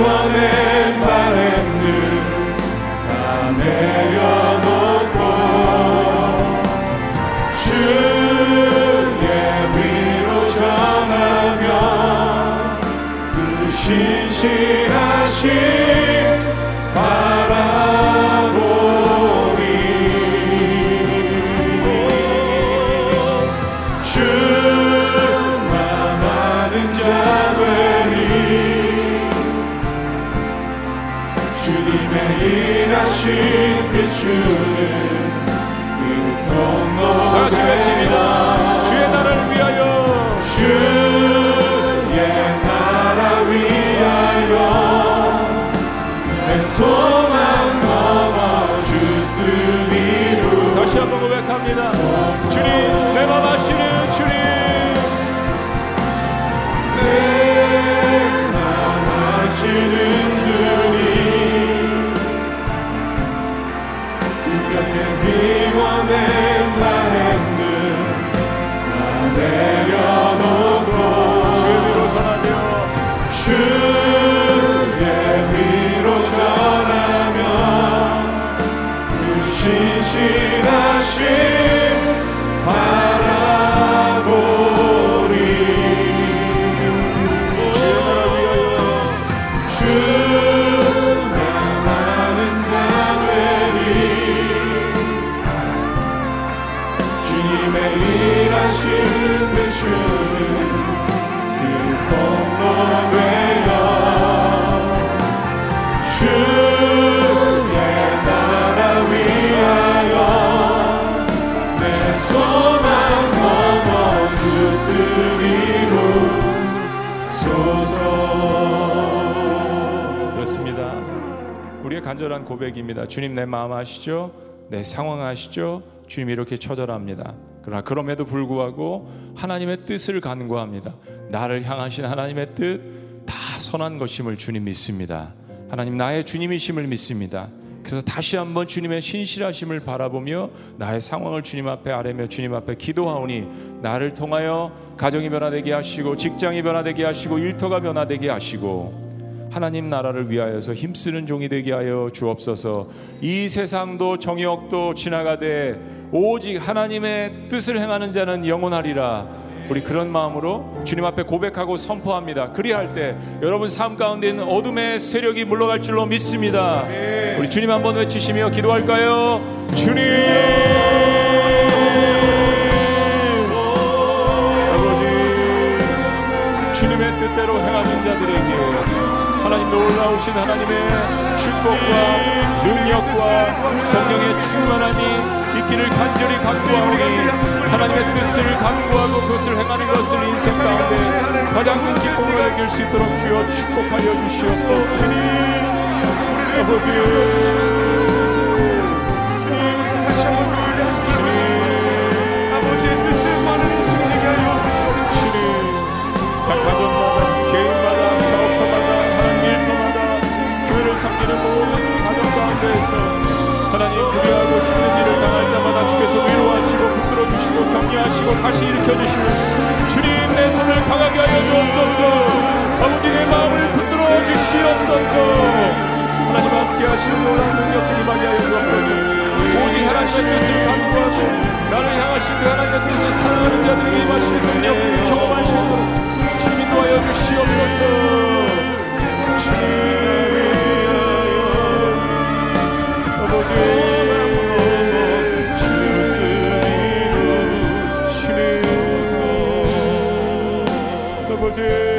간절한 고백입니다. 주님 내 마음 아시죠? 내 상황 아시죠? 주님 이렇게 처절합니다. 그러나 그럼에도 불구하고 하나님의 뜻을 간구합니다. 나를 향하신 하나님의 뜻 다 선한 것임을 주님 믿습니다. 하나님 나의 주님이심을 믿습니다. 그래서 다시 한번 주님의 신실하심을 바라보며 나의 상황을 주님 앞에 아뢰며 주님 앞에 기도하오니 나를 통하여 가정이 변화되게 하시고 직장이 변화되게 하시고 일터가 변화되게 하시고 하나님 나라를 위하여서 힘쓰는 종이 되게 하여 주옵소서. 이 세상도 정욕도 지나가되 오직 하나님의 뜻을 행하는 자는 영원하리라. 우리 그런 마음으로 주님 앞에 고백하고 선포합니다. 그리할 때 여러분 삶 가운데 있는 어둠의 세력이 물러갈 줄로 믿습니다. 우리 주님 한번 외치시며 기도할까요? 주님! 놀라우신 하나님의 축복과 능력과 성령의 충만함이 있기를 간절히 간구하오니 하나님의 뜻을 간구하고 그것을 행하는 것을 인생 가운데 가장 큰 기쁨으로 여길 수 있도록 주여 축복하여 주시옵소서. 아버지 섬기는 모든 가정 가운데에서 하나님 불의하고 힘든 일을 당할 때마다 주께서 위로하시고 붙들어 주시고 격려하시고 다시 일으켜 주시고 주님 내 손을 강하게 하여 주옵소서. 아버지 내 마음을 붙들어 주시옵소서. 하나님 함께 하시는 놀라운 능력들이 임하게 하여 주옵소서. 오직 하나님의 뜻을 간구하고 나를 향하신 그 하나님의 뜻을 사랑하는 자들에게 임하시는 능력들을 경험할 수 있도록 주님 인도하여 주시옵소서 아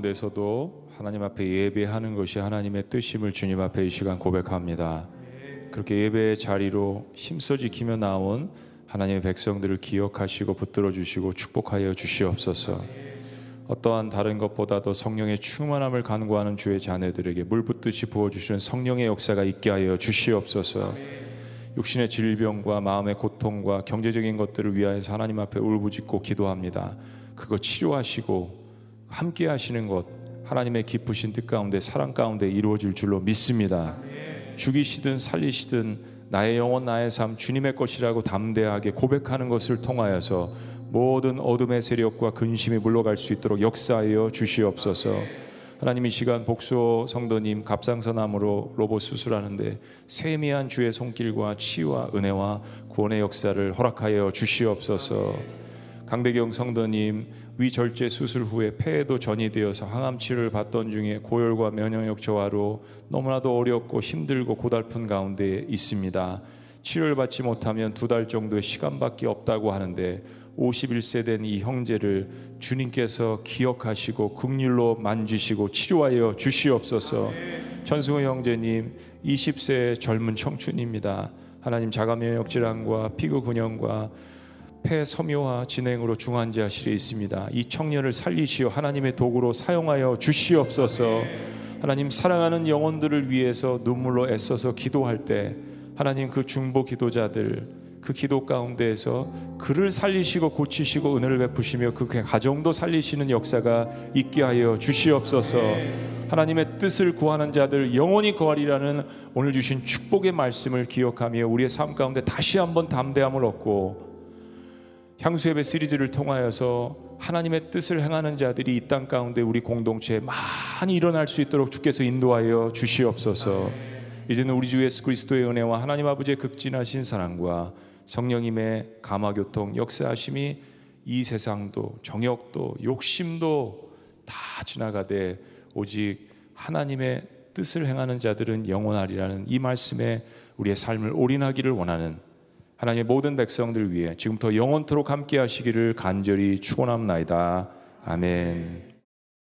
가운데서도 하나님 앞에 예배하는 것이 하나님의 뜻임을 주님 앞에 이 시간 고백합니다. 그렇게 예배의 자리로 힘써 지키며 나온 하나님의 백성들을 기억하시고 붙들어 주시고 축복하여 주시옵소서. 어떠한 다른 것보다도 성령의 충만함을 간구하는 주의 자녀들에게 물 붓듯이 부어 주시는 성령의 역사가 있게 하여 주시옵소서. 육신의 질병과 마음의 고통과 경제적인 것들을 위하여서 하나님 앞에 울부짖고 기도합니다. 그거 치료하시고 함께 하시는 것 하나님의 기쁘신 뜻 가운데 사랑 가운데 이루어질 줄로 믿습니다. 죽이시든 살리시든 나의 영혼 나의 삶 주님의 것이라고 담대하게 고백하는 것을 통하여서 모든 어둠의 세력과 근심이 물러갈 수 있도록 역사하여 주시옵소서. 하나님 이 시간 복수호 성도님 갑상선암으로 로봇 수술하는데 세미한 주의 손길과 치유와 은혜와 구원의 역사를 허락하여 주시옵소서. 강대경 성도님 위절제 수술 후에 폐에도 전이 되어서 항암 치료를 받던 중에 고열과 면역력 저하로 너무나도 어렵고 힘들고 고달픈 가운데 있습니다. 치료를 받지 못하면 두 달 정도의 시간밖에 없다고 하는데 51세 된 이 형제를 주님께서 기억하시고 극률로 만지시고 치료하여 주시옵소서. 전승호 형제님 20세 젊은 청춘입니다. 하나님 자가 면역 질환과 피부 근형과 폐 섬유화 진행으로 중환자실에 있습니다. 이 청년을 살리시어 하나님의 도구로 사용하여 주시옵소서. 하나님 사랑하는 영혼들을 위해서 눈물로 애써서 기도할 때 하나님 그 중보 기도자들 그 기도 가운데에서 그를 살리시고 고치시고 은혜를 베푸시며 그 가정도 살리시는 역사가 있게 하여 주시옵소서. 하나님의 뜻을 구하는 자들 영원히 거하리라는 오늘 주신 축복의 말씀을 기억하며 우리의 삶 가운데 다시 한번 담대함을 얻고 향수 예배 시리즈를 통하여서 하나님의 뜻을 행하는 자들이 이 땅 가운데 우리 공동체에 많이 일어날 수 있도록 주께서 인도하여 주시옵소서. 이제는 우리 주 예수 그리스도의 은혜와 하나님 아버지의 극진하신 사랑과 성령님의 감화교통 역사하심이 이 세상도 정욕도 욕심도 다 지나가되 오직 하나님의 뜻을 행하는 자들은 영원하리라는 이 말씀에 우리의 삶을 올인하기를 원하는 하나님의 모든 백성들 위해 지금부터 영원토록 함께 하시기를 간절히 축원합나이다. 아멘.